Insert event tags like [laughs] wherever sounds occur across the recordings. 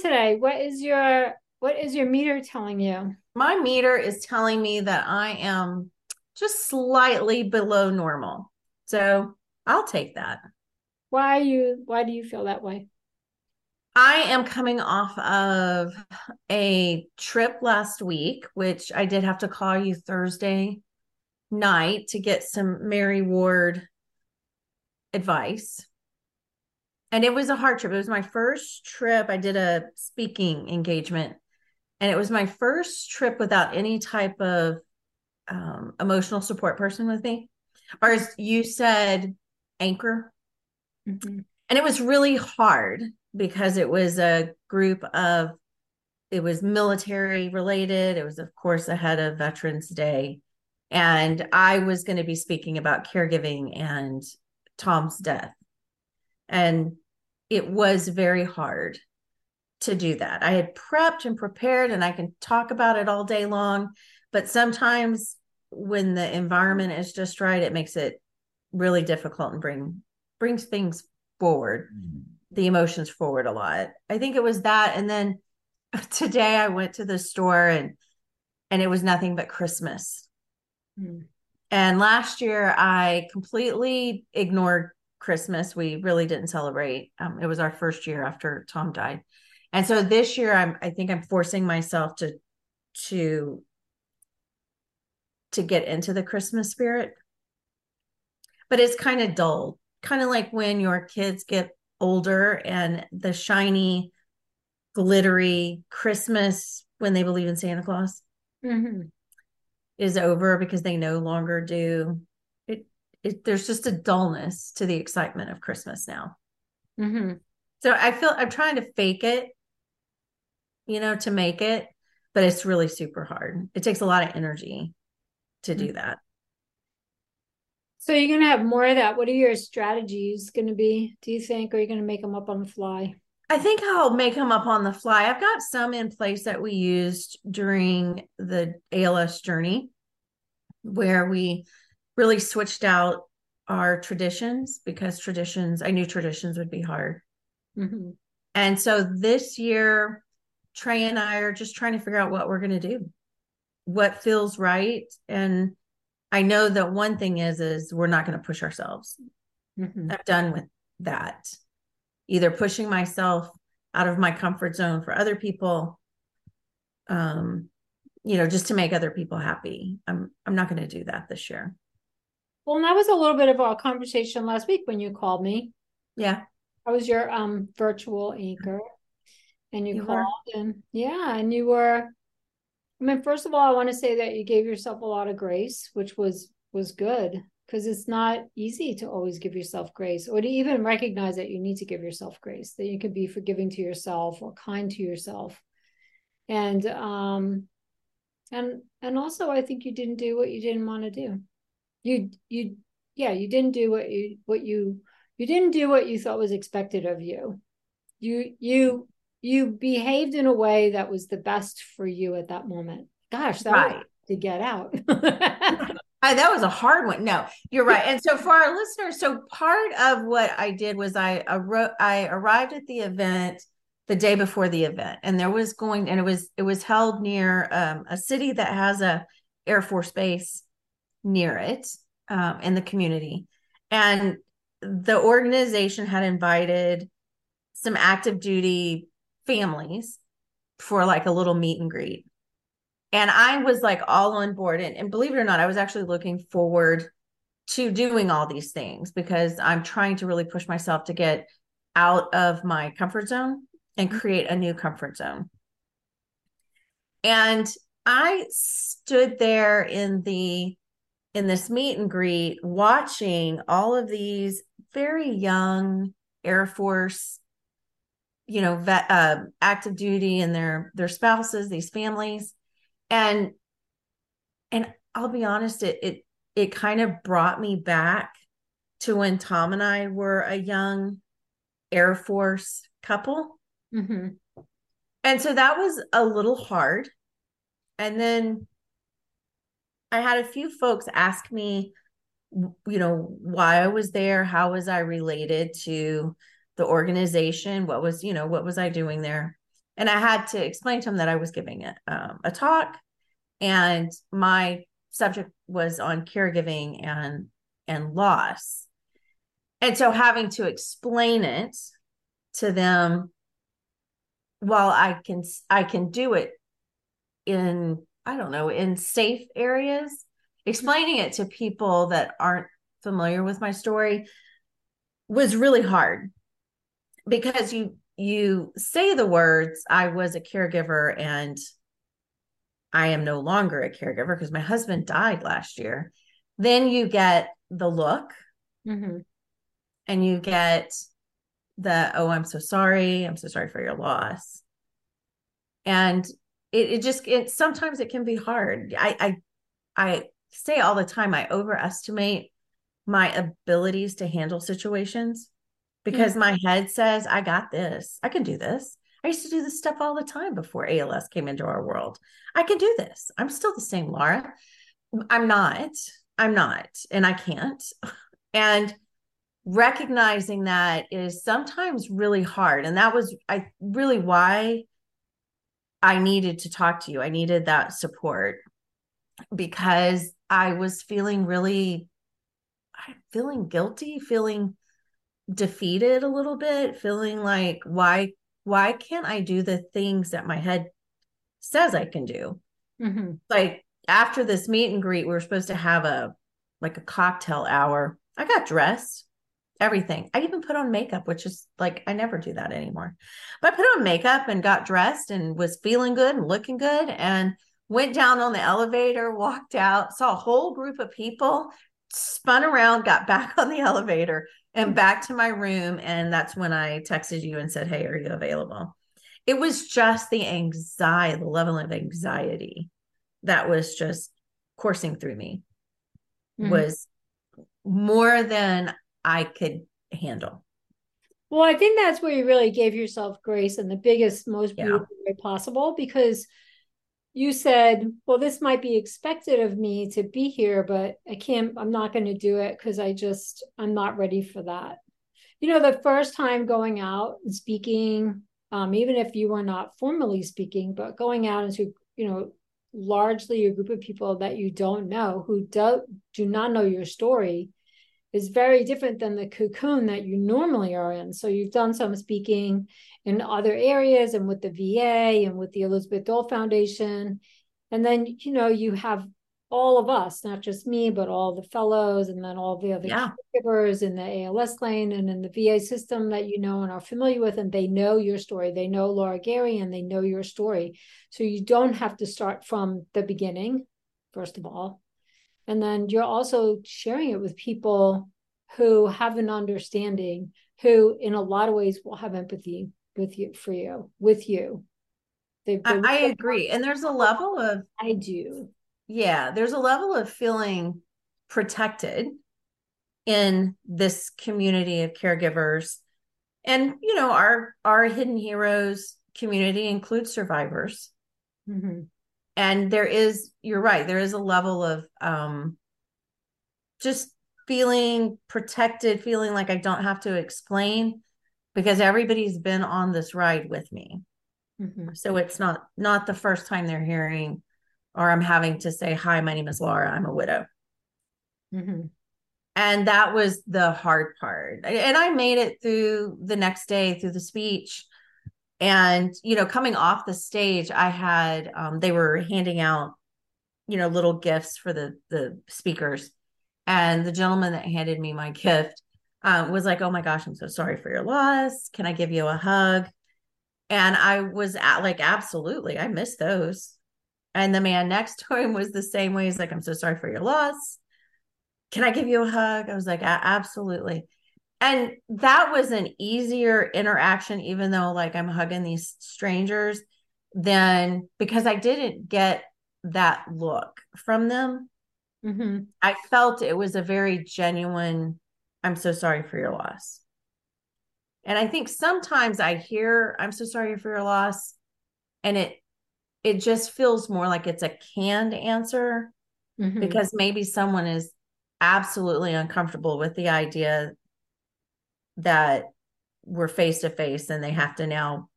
today? What is your what is your meter telling you? My meter is telling me that I am just slightly below normal. So I'll take that. Why you why do you feel that way? I am coming off of a trip last week, which I did have to call you Thursday night to get some Mary Ward advice. And it was a hard trip. It was my first trip. I did a speaking engagement, and it was my first trip without any type of um, emotional support person with me, or as you said, anchor. Mm-hmm. And it was really hard because it was a group of it was military related it was of course ahead of veterans day and i was going to be speaking about caregiving and tom's death and it was very hard to do that i had prepped and prepared and i can talk about it all day long but sometimes when the environment is just right it makes it really difficult and bring brings things forward mm-hmm the emotions forward a lot. I think it was that. And then [laughs] today I went to the store and and it was nothing but Christmas. Mm. And last year I completely ignored Christmas. We really didn't celebrate. Um, it was our first year after Tom died. And so this year I'm I think I'm forcing myself to to to get into the Christmas spirit. But it's kind of dull. Kind of like when your kids get older and the shiny, glittery Christmas when they believe in Santa Claus mm-hmm. is over because they no longer do. It, there's just a dullness to the excitement of Christmas now. Mm-hmm. So I feel I'm trying to fake it, you know, to make it, but it's really super hard. It takes a lot of energy to mm-hmm. do that. So you're going to have more of that. What are your strategies going to be, do you think? Or are you going to make them up on the fly? I think I'll make them up on the fly. I've got some in place that we used during the ALS journey where we really switched out our traditions because traditions, I knew traditions would be hard. Mm-hmm. And so this year, Trey and I are just trying to figure out what we're going to do, what feels right. And I know that one thing is is we're not going to push ourselves. Mm-hmm. I'm done with that. Either pushing myself out of my comfort zone for other people, um, you know, just to make other people happy. I'm I'm not going to do that this year. Well, that was a little bit of a conversation last week when you called me. Yeah. I was your um virtual anchor and you, you called were. and yeah, and you were I mean, first of all, I want to say that you gave yourself a lot of grace, which was was good because it's not easy to always give yourself grace or to even recognize that you need to give yourself grace, that you can be forgiving to yourself or kind to yourself. And um and and also I think you didn't do what you didn't want to do. You you yeah, you didn't do what you what you you didn't do what you thought was expected of you. You you you behaved in a way that was the best for you at that moment. Gosh, that right. to get out. [laughs] I, that was a hard one. No, you're right. And so for our listeners, so part of what I did was I I arrived at the event the day before the event, and there was going and it was it was held near um, a city that has a Air Force base near it um, in the community, and the organization had invited some active duty families for like a little meet and greet. And I was like all on board. And, and believe it or not, I was actually looking forward to doing all these things because I'm trying to really push myself to get out of my comfort zone and mm-hmm. create a new comfort zone. And I stood there in the in this meet and greet watching all of these very young Air Force you know vet, uh, active duty and their their spouses these families. And and i'll be honest it it it kind of brought me back to when tom and i were a young air force couple. Mm-hmm. and so that was a little hard. And then i had a few folks ask me you know why i was there how was i related to the organization, what was, you know, what was I doing there? And I had to explain to them that I was giving a, um, a talk and my subject was on caregiving and and loss. And so having to explain it to them while I can I can do it in I don't know in safe areas explaining it to people that aren't familiar with my story was really hard. Because you you say the words I was a caregiver and I am no longer a caregiver because my husband died last year. Then you get the look. Mm-hmm. and you get the oh i'm so sorry. I'm so sorry for your loss. And it, it just it sometimes it can be hard. I i i say all the time i overestimate my abilities to handle situations because mm-hmm. my head says i got this. I can do this. I used to do this stuff all the time before als came into our world. I can do this. I'm still the same lara. I'm not. I'm not. And i can't. [laughs] And recognizing that is sometimes really hard. And that was i really why i needed to talk to you. I needed that support because i was feeling really feeling guilty feeling defeated a little bit feeling like why why can't i do the things that my head says i can do? Mm-hmm. like after this meet and greet we were supposed to have a like a cocktail hour. I got dressed everything. I even put on makeup, which is like I never do that anymore. But I put on makeup and got dressed and was feeling good and looking good and went down on the elevator, walked out, saw a whole group of people, spun around, got back [laughs] on the elevator and back to my room and that's when I texted you and said, "Hey, are you available?" It was just the anxiety, the level of anxiety that was just coursing through me mm-hmm. was more than I could handle. Well, I think that's where you really gave yourself grace in the biggest, most beautiful yeah. way possible because you said, well, this might be expected of me to be here, but I can't, I'm not going to do it because I just, I'm not ready for that. You know, the first time going out and speaking, um, even if you were not formally speaking, but going out into, you know, largely a group of people that you don't know who do, do not know your story is very different than the cocoon that you normally are in. So you've done some speaking in other areas and with the VA and with the Elizabeth Dole Foundation. And then, you know, you have all of us, not just me, but all the fellows and then all the other yeah. caregivers in the ALS lane and in the VA system that you know and are familiar with, and they know your story. They know Lara Garey and they know your story. So you don't have to start from the beginning, first of all and then you're also sharing it with people who have an understanding who in a lot of ways will have empathy with you for you with you. I, I agree. And there's a level of i do. Yeah there's a level of feeling protected in this community of caregivers. And you know our our hidden heroes community includes survivors. Mm-hmm and there is you're right there is a level of um just feeling protected feeling like i don't have to explain because everybody's been on this ride with me. Mm-hmm. so it's not not the first time they're hearing or i'm having to say hi my name is lara. I'm a widow. Mm-hmm. and that was the hard part. And i made it through the next day through the speech and you know coming off the stage i had um, they were handing out you know little gifts for the the speakers. And the gentleman that handed me my gift um, was like oh my gosh i'm so sorry for your loss. Can i give you a hug? And i was at like absolutely i miss those. And the man next to him was the same way. He's like i'm so sorry for your loss. Can i give you a hug? I was like absolutely and that was an easier interaction even though like i'm hugging these strangers than because i didn't get that look from them mm-hmm. i felt it was a very genuine i'm so sorry for your loss and i think sometimes i hear i'm so sorry for your loss and it it just feels more like it's a canned answer mm-hmm. because maybe someone is absolutely uncomfortable with the idea that we're face to face and they have to now,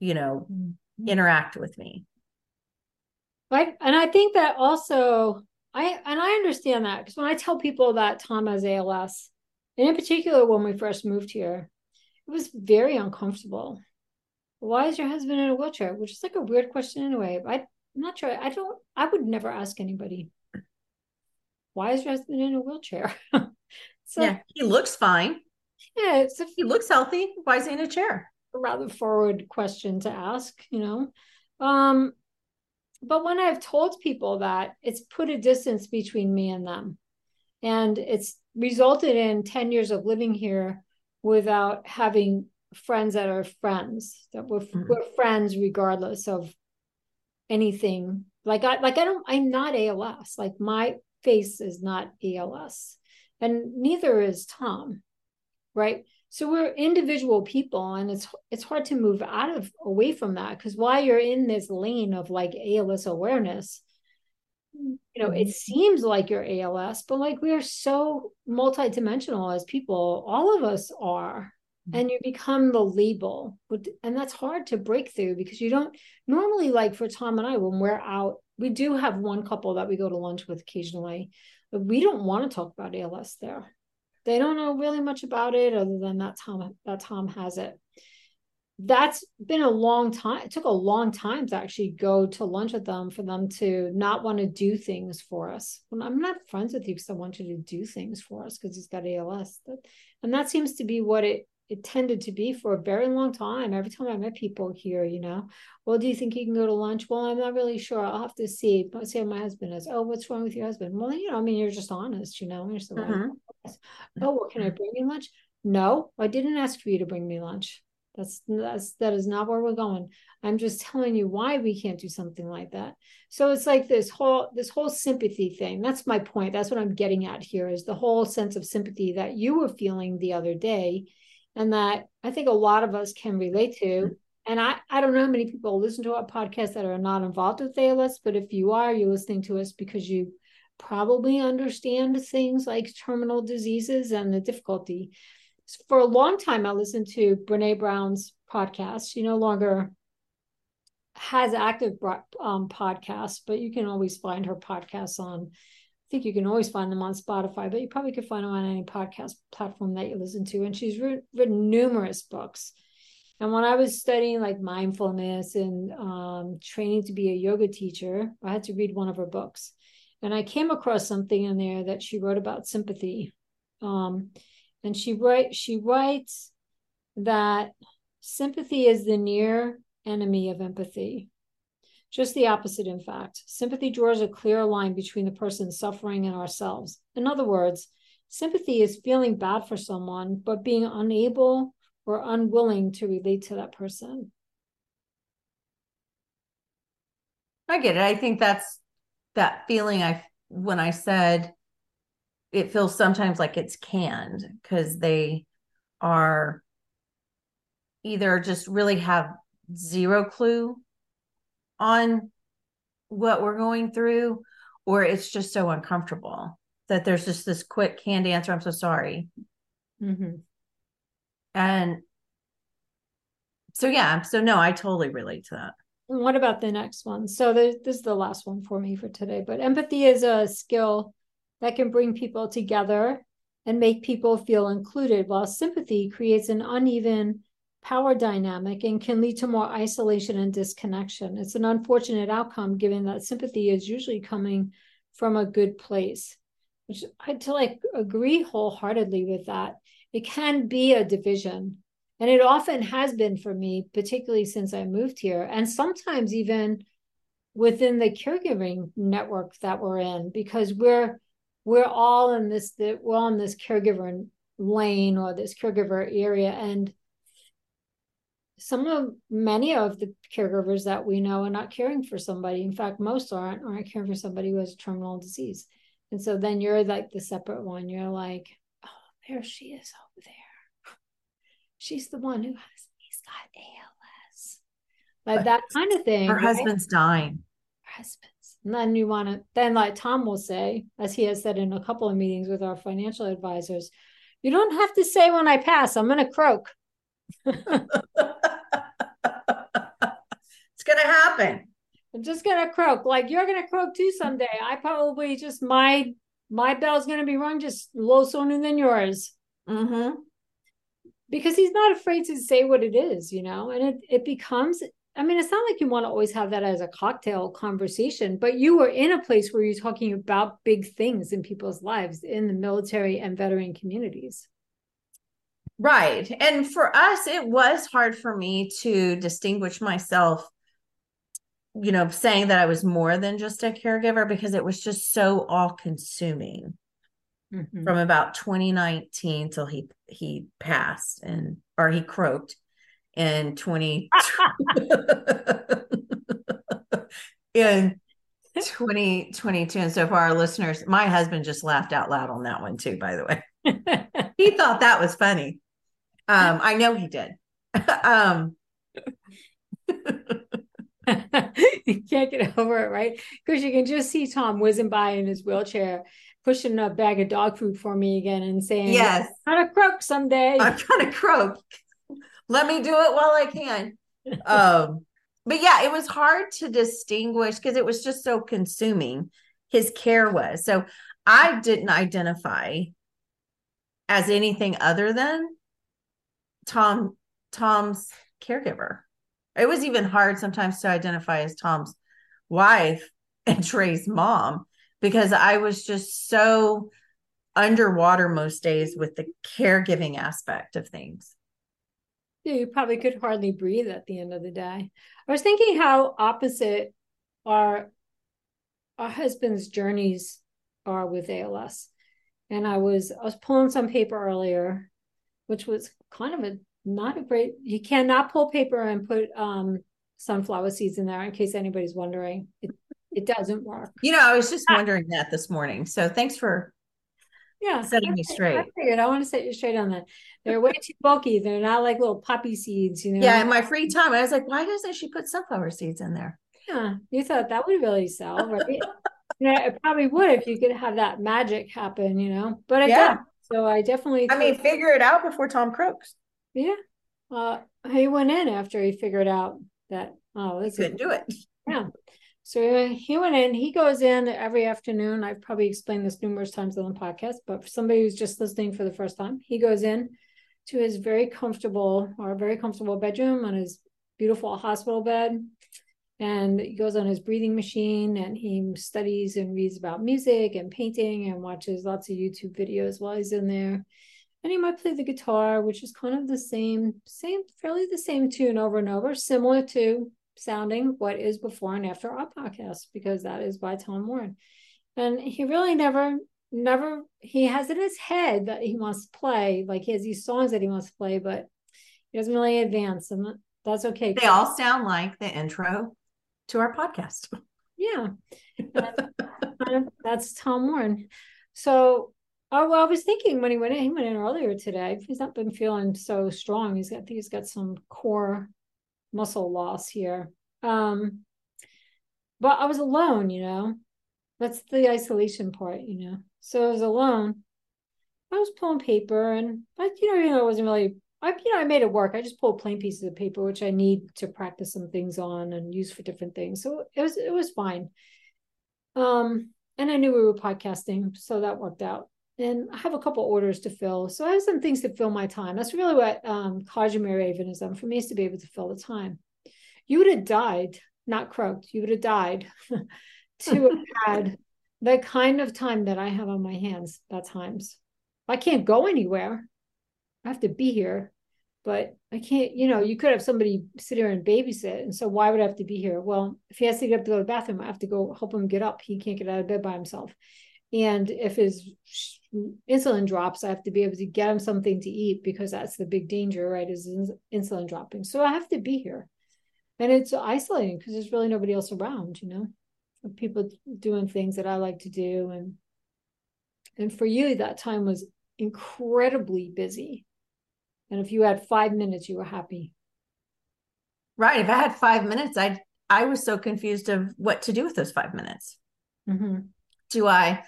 you know, Mm-hmm. interact with me. Right. And I think that also I and I understand that because when I tell people that Tom has ALS, and in particular when we first moved here, it was very uncomfortable. Why is your husband in a wheelchair? Which is like a weird question anyway. I, I'm not sure. I don't I would never ask anybody. Why is your husband in a wheelchair? [laughs] so yeah, he looks fine. Yeah, it's a, he looks healthy. Why is he in a chair? A rather forward question to ask, you know. Um, but when I've told people that, it's put a distance between me and them. And it's resulted in 10 years of living here without having friends that are friends, that we're, mm-hmm. we're friends regardless of anything. Like I like I don't I'm not ALS. Like my face is not ALS. And neither is Tom. Right. So we're individual people, and it's it's hard to move out of away from that because while you're in this lane of like ALS awareness, you know, it mm-hmm. seems like you're ALS, but like we are so multidimensional as people, all of us are. Mm-hmm. And you become the label, and that's hard to break through because you don't normally like for Tom and I when we're out. We do have one couple that we go to lunch with occasionally, but we don't want to talk about ALS there they don't know really much about it other than that Tom that Tom has it. That's been a long time. It took a long time to actually go to lunch with them for them to not want to do things for us. When I'm not friends with you because I want you to do things for us because he's got ALS. And that seems to be what it it tended to be for a very long time. Every time I met people here, you know, well, do you think you can go to lunch? Well, I'm not really sure. I'll have to see. Let's see how my husband is. Oh, what's wrong with your husband? Well, you know, I mean, you're just honest, you know. You're so mm-hmm. oh, well, can I bring you lunch? No, I didn't ask for you to bring me lunch. That's that's that is not where we're going. I'm just telling you why we can't do something like that. So it's like this whole this whole sympathy thing. That's my point. That's what I'm getting at here is the whole sense of sympathy that you were feeling the other day and that I think a lot of us can relate to. And I, I don't know how many people listen to our podcast that are not involved with ALS, but if you are, you're listening to us because you probably understand things like terminal diseases and the difficulty. For a long time, I listened to Brene Brown's podcast. She no longer has active um, podcasts, but you can always find her podcasts on think you can always find them on Spotify, but you probably could find them on any podcast platform that you listen to. And she's written, written numerous books. And when I was studying like mindfulness and um, training to be a yoga teacher, I had to read one of her books. And I came across something in there that she wrote about sympathy. Um, and she write she writes that sympathy is the near enemy of empathy. Just the opposite, in fact. Sympathy draws a clear line between the person suffering and ourselves. In other words, sympathy is feeling bad for someone, but being unable or unwilling to relate to that person. I get it. I think that's that feeling I when I said it feels sometimes like it's canned because they are either just really have zero clue on what we're going through or it's just so uncomfortable that there's just this quick canned answer i'm so sorry. Mm-hmm. and so yeah so no i totally relate to that. What about the next one? So this is the last one for me for today but empathy is a skill that can bring people together and make people feel included while sympathy creates an uneven power dynamic and can lead to more isolation and disconnection. It's an unfortunate outcome given that sympathy is usually coming from a good place, which I to like agree wholeheartedly with that. It can be a division. And it often has been for me, particularly since I moved here, and sometimes even within the caregiving network that we're in, because we're we're all in this we're all in this caregiver lane or this caregiver area. And some of many of the caregivers that we know are not caring for somebody. In fact, most aren't aren't caring for somebody who has terminal disease. And so then you're like the separate one. You're like, oh, there she is over there. [laughs] She's the one who has he's got ALS. Like that kind of thing. Her right? husband's dying. Her husband's. And then you want to then like Tom will say, as he has said in a couple of meetings with our financial advisors, You don't have to say when I pass. I'm gonna croak. [laughs] [laughs] it's gonna happen. I'm just gonna croak. Like you're gonna croak too someday. I probably just my my bell's gonna be rung just a little sooner than yours. Mm-hmm. Because he's not afraid to say what it is, you know, and it it becomes I mean, it's not like you want to always have that as a cocktail conversation, but you were in a place where you're talking about big things in people's lives in the military and veteran communities. Right. And for us, it was hard for me to distinguish myself, you know, saying that I was more than just a caregiver because it was just so all consuming mm-hmm. from about 2019 till he he passed and or he croaked in 20 [laughs] in 2022 and so for our listeners my husband just laughed out loud on that one too by the way. [laughs] He thought that was funny. Um i know he did. [laughs] Um you [laughs] can't get over it right because you can just see tom whizzing by in his wheelchair pushing a bag of dog food for me again and saying yes i'm gonna croak someday i'm gonna croak let me do it while I can. um, but yeah, it was hard to distinguish because it was just so consuming. His care was so I didn't identify as anything other than Tom Tom's caregiver. It was even hard sometimes to identify as Tom's wife [laughs] and Trey's mom because I was just so underwater most days with the caregiving aspect of things Yeah, you probably could hardly breathe at the end of the day. I was thinking how opposite our our husband's journeys are with ALS. And I was I was pulling some paper earlier, which was kind of a not a great you cannot pull paper and put um sunflower seeds in there in case anybody's wondering. It it doesn't work. You know, I was just wondering that this morning. So thanks for yeah setting me straight. I figured I want to set you straight on that. They're way too bulky. They're not like little poppy seeds, you know. Yeah, in my free time, I was like, why doesn't she put sunflower seeds in there? Yeah, you thought that would really sell, right? yeah, it probably would if you could have that magic happen, you know. But I yeah. So I definitely. I mean, figure it out before Tom croaks. Yeah, uh, he went in after he figured out that oh, this couldn't do it. Yeah, so he went in, he goes in every afternoon. I've probably explained this numerous times on the podcast, but for somebody who's just listening for the first time, he goes in to his very comfortable or very comfortable bedroom on his beautiful hospital bed. And he goes on his breathing machine and he studies and reads about music and painting and watches lots of YouTube videos while he's in there. And he might play the guitar, which is kind of the same, same, fairly the same tune over and over, similar to sounding what is before and after our podcast because that is by Tom Warren. And he really never, never, he has in his head that he wants to play, like he has these songs that he wants to play, but he doesn't really advance, and that's okay. They all sound like the intro to our podcast. Yeah, [laughs] that's Tom Warren. So, oh well, I was thinking when he went in, he went in earlier today. He's not been feeling so strong. He's got, I think he's got some core muscle loss here. Um, but I was alone, you know. That's the isolation part, you know. So I was alone. I was pulling paper, and but you know, you know, I wasn't really. I you know, I made it work. I just pulled plain pieces of paper, which I need to practice some things on and use for different things. So it was it was fine. Um, and I knew we were podcasting, so that worked out and I have a couple orders to fill. So I have some things to fill my time. That's really what um, Cottage at Marehaven is for me is to be able to fill the time. You would have died, not croaked, you would have died [laughs] to have had the kind of time that I have on my hands at times. I can't go anywhere. I have to be here, but I can't, you know, you could have somebody sit here and babysit. And so why would I have to be here? Well, if he has to get up to go to the bathroom, I have to go help him get up. He can't get out of bed by himself. And if his insulin drops, I have to be able to get him something to eat because that's the big danger, right? Is insulin dropping. So I have to be here. And it's isolating because there's really nobody else around, you know, people doing things that I like to do. And and for you, that time was incredibly busy. And if you had five minutes, you were happy. Right. If I had five minutes, I I was so confused of what to do with those five minutes. Mm-hmm. Do I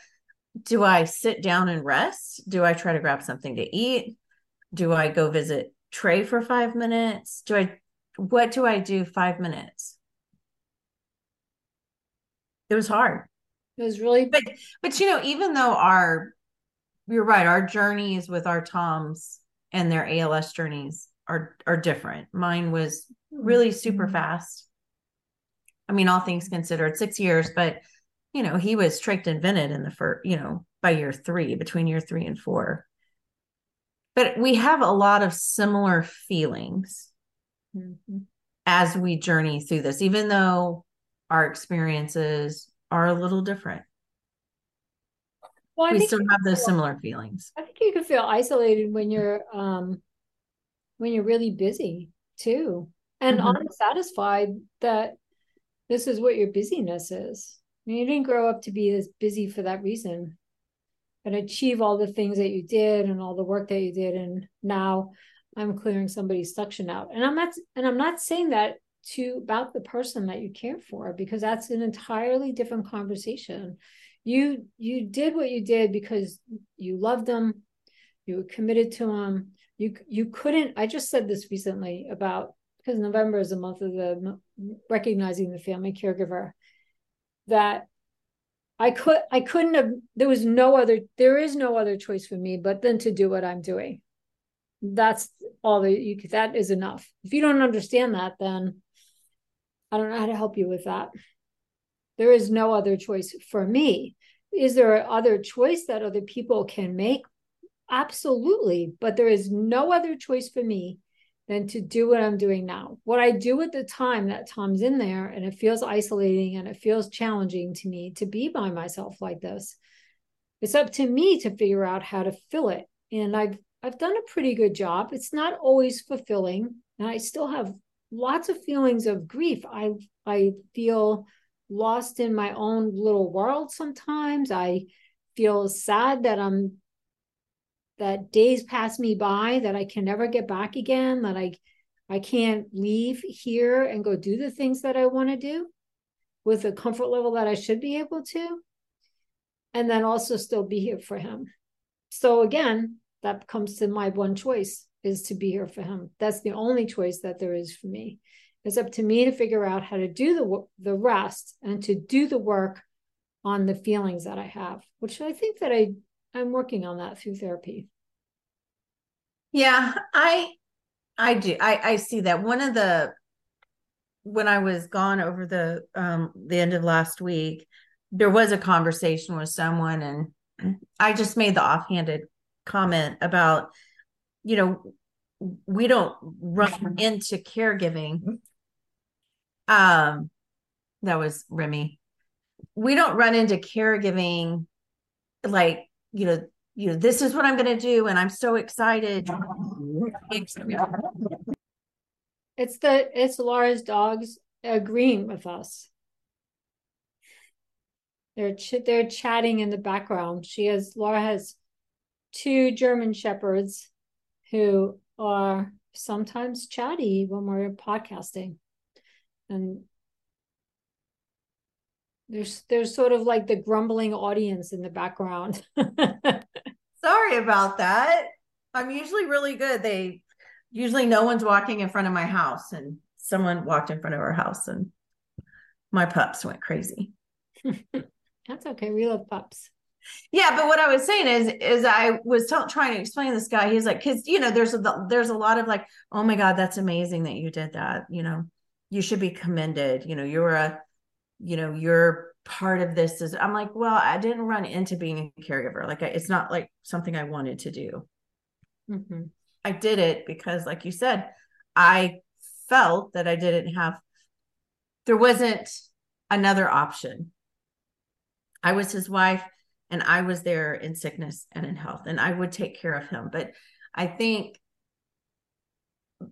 do I sit down and rest? Do I try to grab something to eat? Do I go visit Trey for five minutes? Do I, what do I do five minutes? It was hard. It was really, but, but you know, even though our, you're right, our journeys with our Toms and their ALS journeys are, are different. Mine was really super mm-hmm. fast. I mean, all things considered, six years, but you know, he was trached and vented in the first, you know, by year three, between year three and four. But we have a lot of similar feelings mm-hmm. as we journey through this, even though our experiences are a little different. Well, we still have those feel, similar feelings. I think you can feel isolated when you're um when you're really busy too. And mm-hmm. unsatisfied that this is what your busyness is. Mean, you didn't grow up to be as busy for that reason and achieve all the things that you did and all the work that you did. And now I'm clearing somebody's suction out. And I'm not and I'm not saying that to about the person that you care for because that's an entirely different conversation. You you did what you did because you loved them, you were committed to them. You you couldn't. I just said this recently about because November is a month of the recognizing the family caregiver that I could I couldn't have there was no other there is no other choice for me but then to do what I'm doing. That's all that you that is enough. If you don't understand that then I don't know how to help you with that. There is no other choice for me. Is there other choice that other people can make? Absolutely, but there is no other choice for me than to do what I'm doing now. What I do at the time that Tom's in there and it feels isolating and it feels challenging to me to be by myself like this. It's up to me to figure out how to fill it. And I've I've done a pretty good job. It's not always fulfilling. And I still have lots of feelings of grief. I I feel lost in my own little world sometimes. I feel sad that I'm that days pass me by that I can never get back again, that I I can't leave here and go do the things that I want to do with the comfort level that I should be able to. And then also still be here for him. So again, that comes to my one choice is to be here for him. That's the only choice that there is for me. It's up to me to figure out how to do the the rest and to do the work on the feelings that I have, which I think that I I'm working on that through therapy. Yeah, I I do. I I see that. One of the when I was gone over the um the end of last week, there was a conversation with someone and I just made the offhanded comment about you know we don't run into caregiving um that was Remy. We don't run into caregiving like you know you know this is what i'm going to do and i'm so excited. It's the it's lara's dogs agreeing with us. They're ch- they're chatting in the background. She has lara has two german shepherds who are sometimes chatty when we're podcasting. And there's there's sort of like the grumbling audience in the background. [laughs] Sorry about that. I'm usually really good. They usually no one's walking in front of my house and someone walked in front of our house and my pups went crazy. [laughs] That's okay. We love pups. Yeah, but what I was saying is, is I was t- trying to explain this guy. He's like, because you know, there's a there's a lot of like, oh my god, that's amazing that you did that. You know, you should be commended. You know, you're a you know you're part of this is i'm like well i didn't run into being a caregiver. Like it's not like something i wanted to do. Mm-hmm. i did it because like you said i felt that i didn't have there wasn't another option. I was his wife and i was there in sickness and in health and i would take care of him. But i think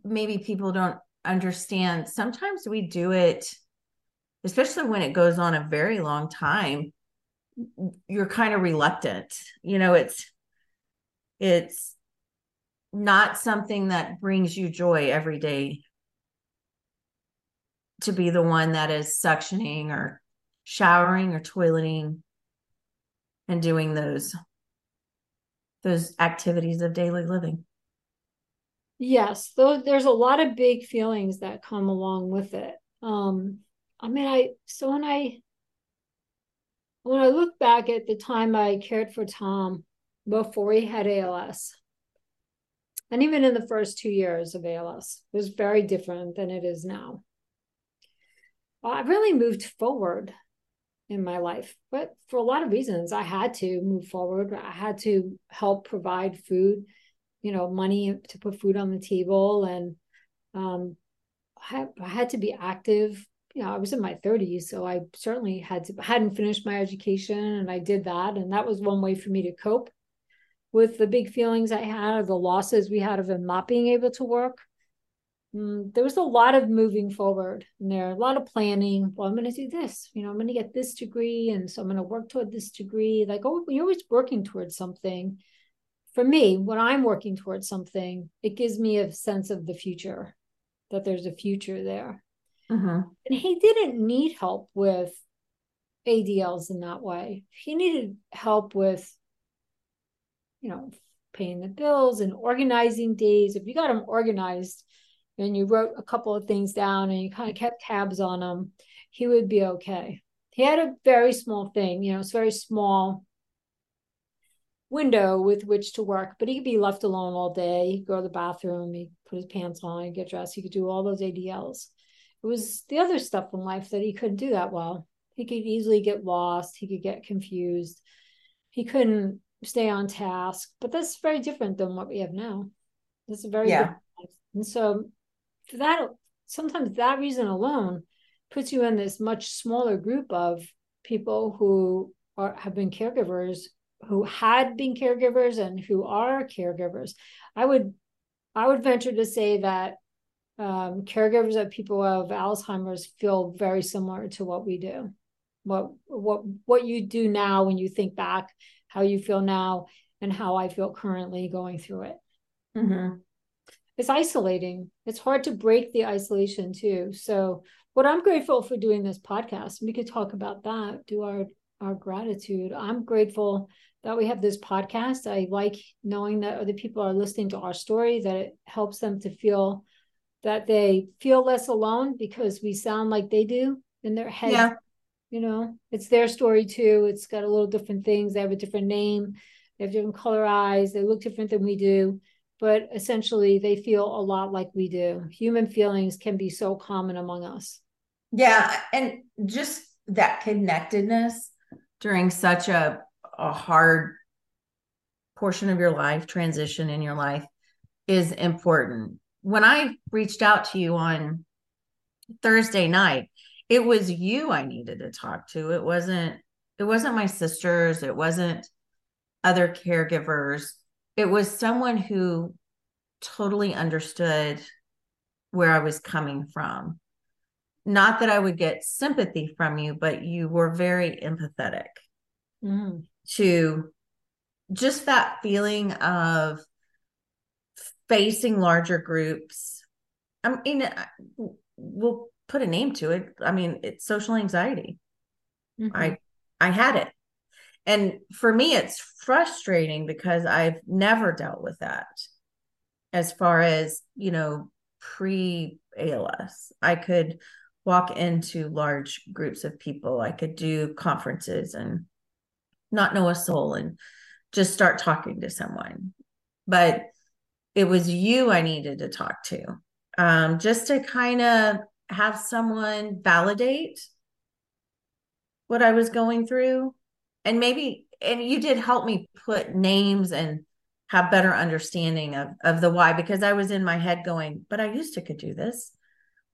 maybe people don't understand sometimes we do it especially when it goes on a very long time you're kind of reluctant you know it's it's not something that brings you joy every day to be the one that is suctioning or showering or toileting and doing those those activities of daily living. Yes, though there's a lot of big feelings that come along with it. Um, I mean, I so when I when I look back at the time I cared for Tom before he had ALS, and even in the first two years of ALS, it was very different than it is now. I really moved forward in my life, but for a lot of reasons, I had to move forward. I had to help provide food, you know, money to put food on the table, and um, I, I had to be active. You know, I was in my 30s, so I certainly had to hadn't finished my education, and I did that, and that was one way for me to cope with the big feelings I had, or the losses we had of him not being able to work. Mm, there was a lot of moving forward and there, a lot of planning. Well, I'm going to do this, you know, I'm going to get this degree. And so I'm going to work toward this degree. Like, oh, you're always working towards something. For me, when I'm working towards something, it gives me a sense of the future, that there's a future there. Mm-hmm. And he didn't need help with ADLs in that way. He needed help with, you know, paying the bills and organizing days. If you got him organized, and you wrote a couple of things down and you kind of kept tabs on them, he would be okay. He had a very small thing, you know, it's very small window with which to work, but he could be left alone all day. He'd go to the bathroom, he'd put his pants on, he'd get dressed, he could do all those ADLs. It was the other stuff in life that he couldn't do that well. He could easily get lost, he could get confused, he couldn't stay on task, but that's very different than what we have now. That's a very yeah. And so for that sometimes that reason alone puts you in this much smaller group of people who are have been caregivers who had been caregivers and who are caregivers i would i would venture to say that um, caregivers of people of alzheimer's feel very similar to what we do what what what you do now when you think back how you feel now and how i feel currently going through it mm-hmm it's isolating. It's hard to break the isolation too. So what I'm grateful for doing this podcast, we could talk about that, do our our gratitude. I'm grateful that we have this podcast. I like knowing that other people are listening to our story, that it helps them to feel that they feel less alone because we sound like they do in their head. Yeah. You know, it's their story too. It's got a little different things. They have a different name. They have different color eyes. They look different than we do but essentially they feel a lot like we do. Human feelings can be so common among us. Yeah. And just that connectedness during such a, a hard portion of your life, transition in your life is important. When I reached out to you on Thursday night, it was you I needed to talk to. It wasn't it wasn't my sisters, it wasn't other caregivers it was someone who totally understood where I was coming from. Not that I would get sympathy from you, but you were very empathetic mm. to just that feeling of facing larger groups. I mean, we'll put a name to it. I mean, it's social anxiety. Mm-hmm. I I had it. And for me, it's frustrating because I've never dealt with that as far as, you know, pre ALS. I could walk into large groups of people, I could do conferences and not know a soul and just start talking to someone. But it was you I needed to talk to um, just to kind of have someone validate what I was going through and maybe and you did help me put names and have better understanding of of the why because I was in my head going, but I used to could do this.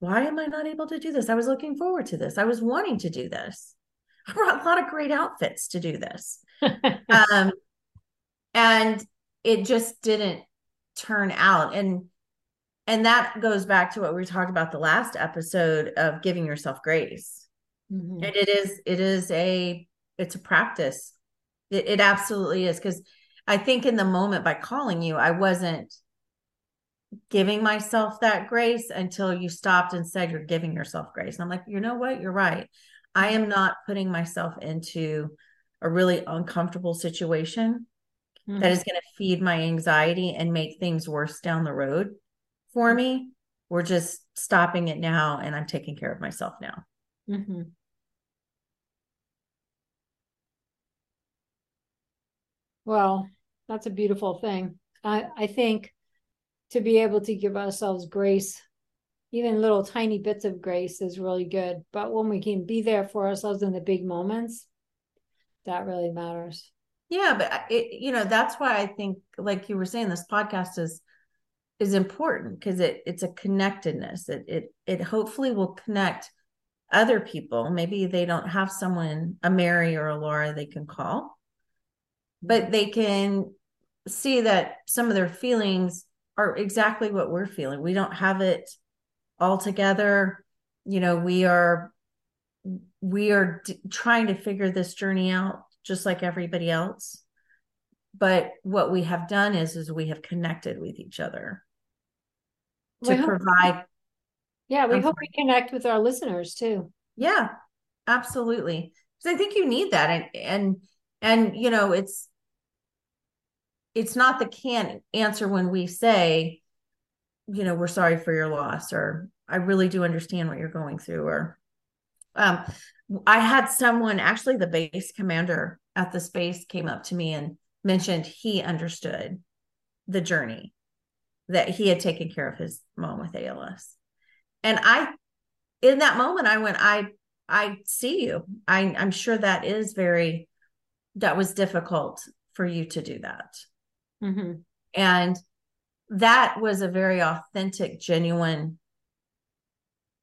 Why am I not able to do this? I was looking forward to this. I was wanting to do this. [laughs] I brought a lot of great outfits to do this. [laughs] um, and it just didn't turn out. And and that goes back to what we talked about the last episode of giving yourself grace. Mm-hmm. And it is it is a it's a practice. It, it absolutely is because I think in the moment by calling you, I wasn't giving myself that grace until you stopped and said you're giving yourself grace. And I'm like, you know what? You're right. I am not putting myself into a really uncomfortable situation Mhm. that is going to feed my anxiety and make things worse down the road for me. We're just stopping it now and I'm taking care of myself now. Mhm. Well, that's a beautiful thing. I, I think to be able to give ourselves grace, even little tiny bits of grace, is really good. But when we can be there for ourselves in the big moments, that really matters. Yeah, but it, you know, that's why I think, like you were saying, this podcast is is important because it it's a connectedness. It it it hopefully will connect other people. Maybe they don't have someone, a Mary or a Lara, they can call, but mm-hmm. they can see that some of their feelings are exactly what we're feeling. We don't have it all together. You know, we are we are d- trying to figure this journey out just like everybody else. But what we have done is is we have connected with each other to We hope- provide Yeah, we I'm hope we connect with our listeners too. Yeah, absolutely. Because I think you need that, and and and you know, it's it's not the can't answer when we say, you know, we're sorry for your loss, or I really do understand what you're going through, or um, I had someone actually, the base commander at the space came up to me and mentioned he understood the journey that he had taken care of his mom with ALS, and I in that moment i went i i see you. I i'm sure that is very that was difficult for you to do that. Hmm and that was a very authentic genuine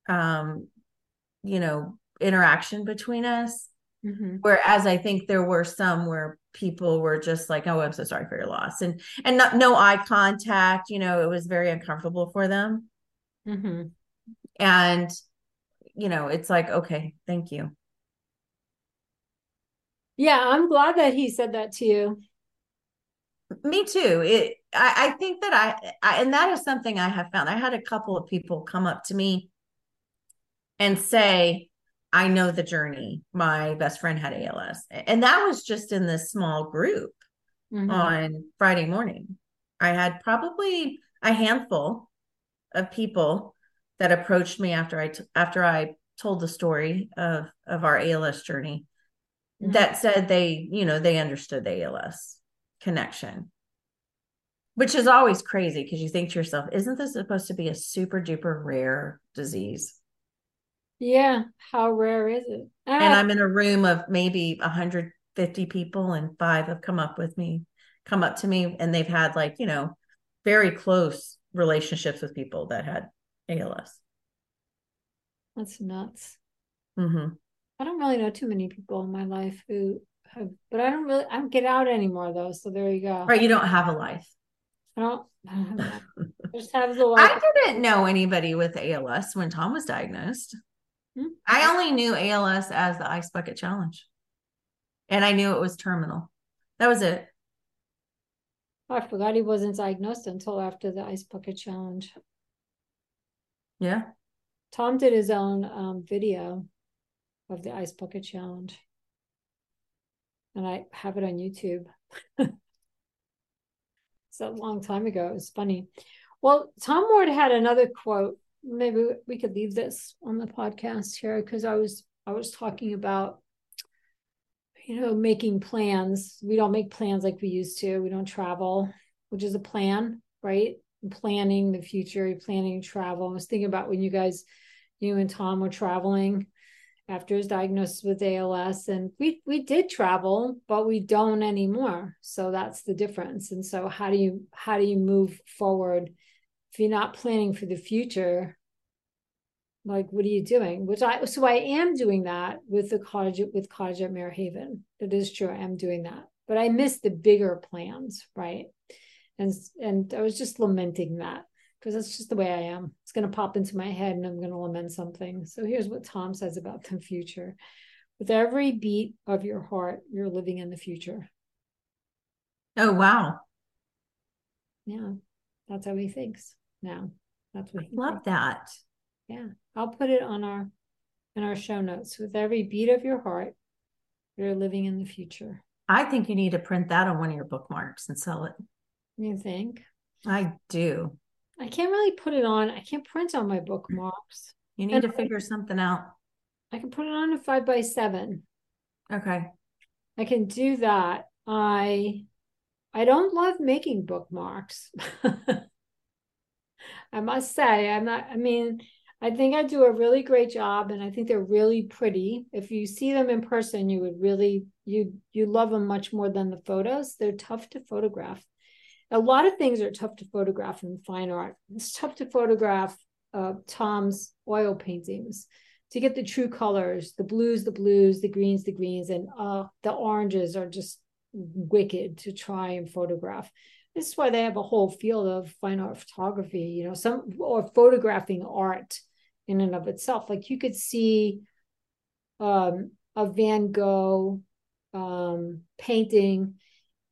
um you know interaction between us hmm whereas i think there were some where people were just like oh i'm so sorry for your loss and and not, no eye contact you know it was very uncomfortable for them hmm and you know it's like okay thank you Yeah, I'm glad that he said that to you. Me too. It I, I think that I, I and that is something I have found. I had a couple of people come up to me and say, I know the journey. My best friend had ALS. And that was just in this small group Mhm. on Friday morning. I had probably a handful of people that approached me after I t- after I told the story of of our ALS journey Mhm. that said they, you know, they understood the ALS connection. Which is always crazy because you think to yourself, isn't this supposed to be a super duper rare disease? Yeah, how rare is it? And Ah, I'm in a room of maybe 150 people, and five have come up with me, come up to me, and they've had like, you know, very close relationships with people that had ALS. that's nuts. hmm I don't really know too many people in my life who have, but I don't really, I don't get out anymore though. So there you go. Right. You don't have a life. I don't, I don't have. I just have the life. I didn't know anybody with ALS when Tom was diagnosed. I only knew ALS as the Ice Bucket Challenge. And I knew it was terminal. That was it. I forgot he wasn't diagnosed until after the Ice Bucket Challenge. Yeah. Tom did his own um, video of the Ice Bucket Challenge. And I have it on YouTube. [laughs] it's a long time ago. It was funny. Well, Tom Ward had another quote. Maybe we could leave this on the podcast here because I was I was talking about you know making plans. We don't make plans like we used to. We don't travel, which is a plan, right? Planning the future, planning travel. I was thinking about when you guys, you and Tom were traveling after his diagnosis with ALS and we we did travel but we don't anymore so that's the difference and so how do you how do you move forward if you're not planning for the future like what are you doing which I so I am doing that with the cottage with cottage at Marehaven it is true I am doing that but I miss the bigger plans right and and I was just lamenting that because that's just the way I am. It's going to pop into my head and I'm going to lament something. So here's what Tom says about the future. With every beat of your heart, you're living in the future. Oh, wow. Yeah, that's how he thinks now. That's what he Love thinks. that. Yeah, I'll put it on our in our show notes. With every beat of your heart, you're living in the future. I think you need to print that on one of your bookmarks and sell it. You think? I do. I can't really put it on. I can't print on my bookmarks. You need and to figure something out. I can put it on a five by seven. Okay. I can do that. I I don't love making bookmarks. [laughs] I must say, I'm not, I mean, I think I do a really great job and I think they're really pretty. If you see them in person, you would really you you love them much more than the photos. They're tough to photograph. A lot of things are tough to photograph in fine art. It's tough to photograph uh, Tom's oil paintings to get the true colors, the blues, the blues, the greens, the greens, and uh, the oranges are just wicked to try and photograph. This is why they have a whole field of fine art photography, you know, some or photographing art in and of itself. Like you could see um, a Van Gogh um, painting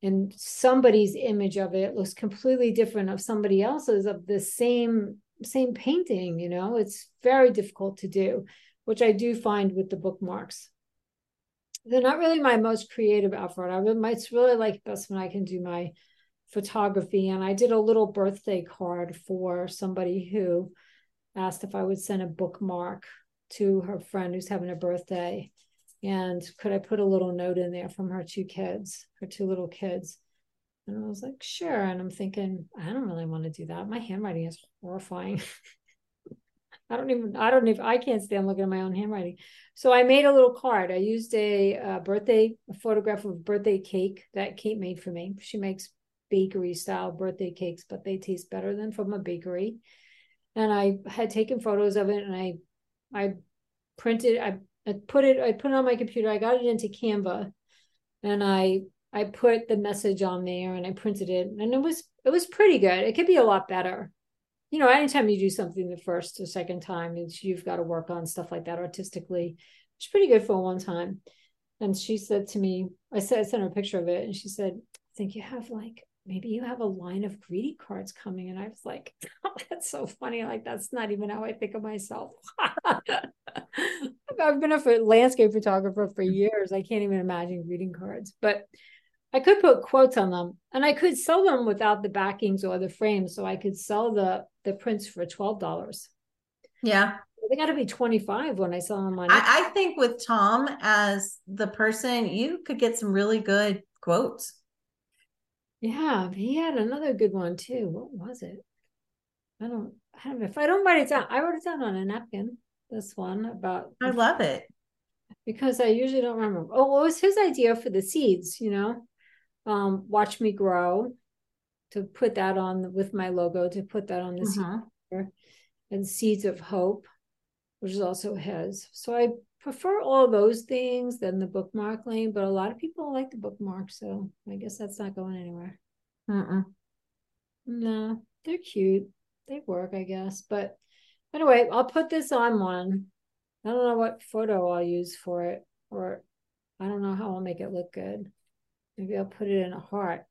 and somebody's image of it looks completely different of somebody else's of the same same painting you know? It's very difficult to do which i do find with the bookmarks. They're not really my most creative effort. I really, it's really like best when i can do my photography and i did a little birthday card for somebody who asked if I would send a bookmark to her friend who's having a birthday. And could I put a little note in there from her two kids, her two little kids? And I was like, sure. And I'm thinking, I don't really want to do that. My handwriting is horrifying. [laughs] I don't even, I don't even, I can't stand looking at my own handwriting. So I made a little card. I used a, birthday, a photograph of a birthday cake that Kate made for me. She makes bakery style birthday cakes, but they taste better than from a bakery and I had taken photos of it and I I printed I, I put it I put it on my computer I got it into Canva and I I put the message on there and I printed it and it was it was pretty good. It could be a lot better. You know anytime you do something the first or second time it's you've got to work on stuff like that artistically it's pretty good for one time. And she said to me I said I sent her a picture of it and she said I think you have like maybe you have a line of greeting cards coming. And I was like, [laughs] oh, that's so funny. Like, that's not even how I think of myself. [laughs] I've been a landscape photographer for mm-hmm. years. I can't even imagine greeting cards, but I could put quotes on them and I could sell them without the backings or the frames. So I could sell the, the prints for $12. Yeah. They got to be 25 when I sell them on. I, I think with Tom as the person, you could get some really good quotes. Yeah, he had another good one too. What was it? I don't, I don't know. If I don't write it down, I wrote it down on a napkin. This one about. I love it because I usually don't remember. Oh, what was his idea for the seeds? You know, um, watch me grow. To put that on with my logo, to put that on the uh-huh. and seeds of hope, which is also his. So I prefer all those things than the bookmark lane, but a lot of people like the bookmark, so I guess that's not going anywhere. Mm-mm. No, they're cute. They work, I guess. But anyway, I'll put this on one. I don't know what photo I'll use for it, or I don't know how I'll make it look good. Maybe I'll put it in a heart.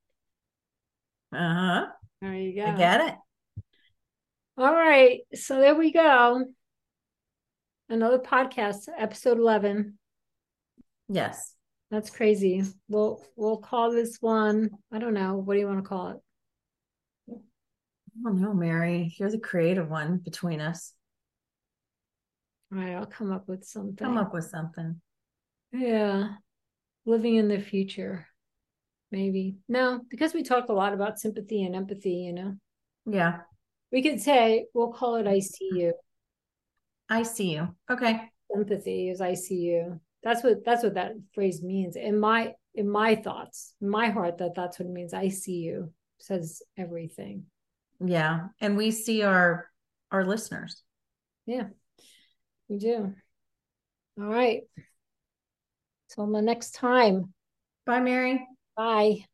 Uh huh. There you go. I get it. All right. So there we go another podcast, episode 11. Yes. That's crazy. We'll we'll call this one, I don't know, what do you want to call it? I don't know, Mary. You're the creative one between us. All right, I'll come up with something. Come up with something. Yeah. Living in the future. Maybe. No, because we talked a lot about sympathy and empathy, you know. Yeah. We could say we'll call it I I see you. Okay. Empathy is I see you. That's what that's what that phrase means in my in my thoughts, in my heart. That that's what it means. I see you says everything. Yeah, and we see our our listeners. Yeah, we do. All right. Till the next time. Bye, Mary. Bye.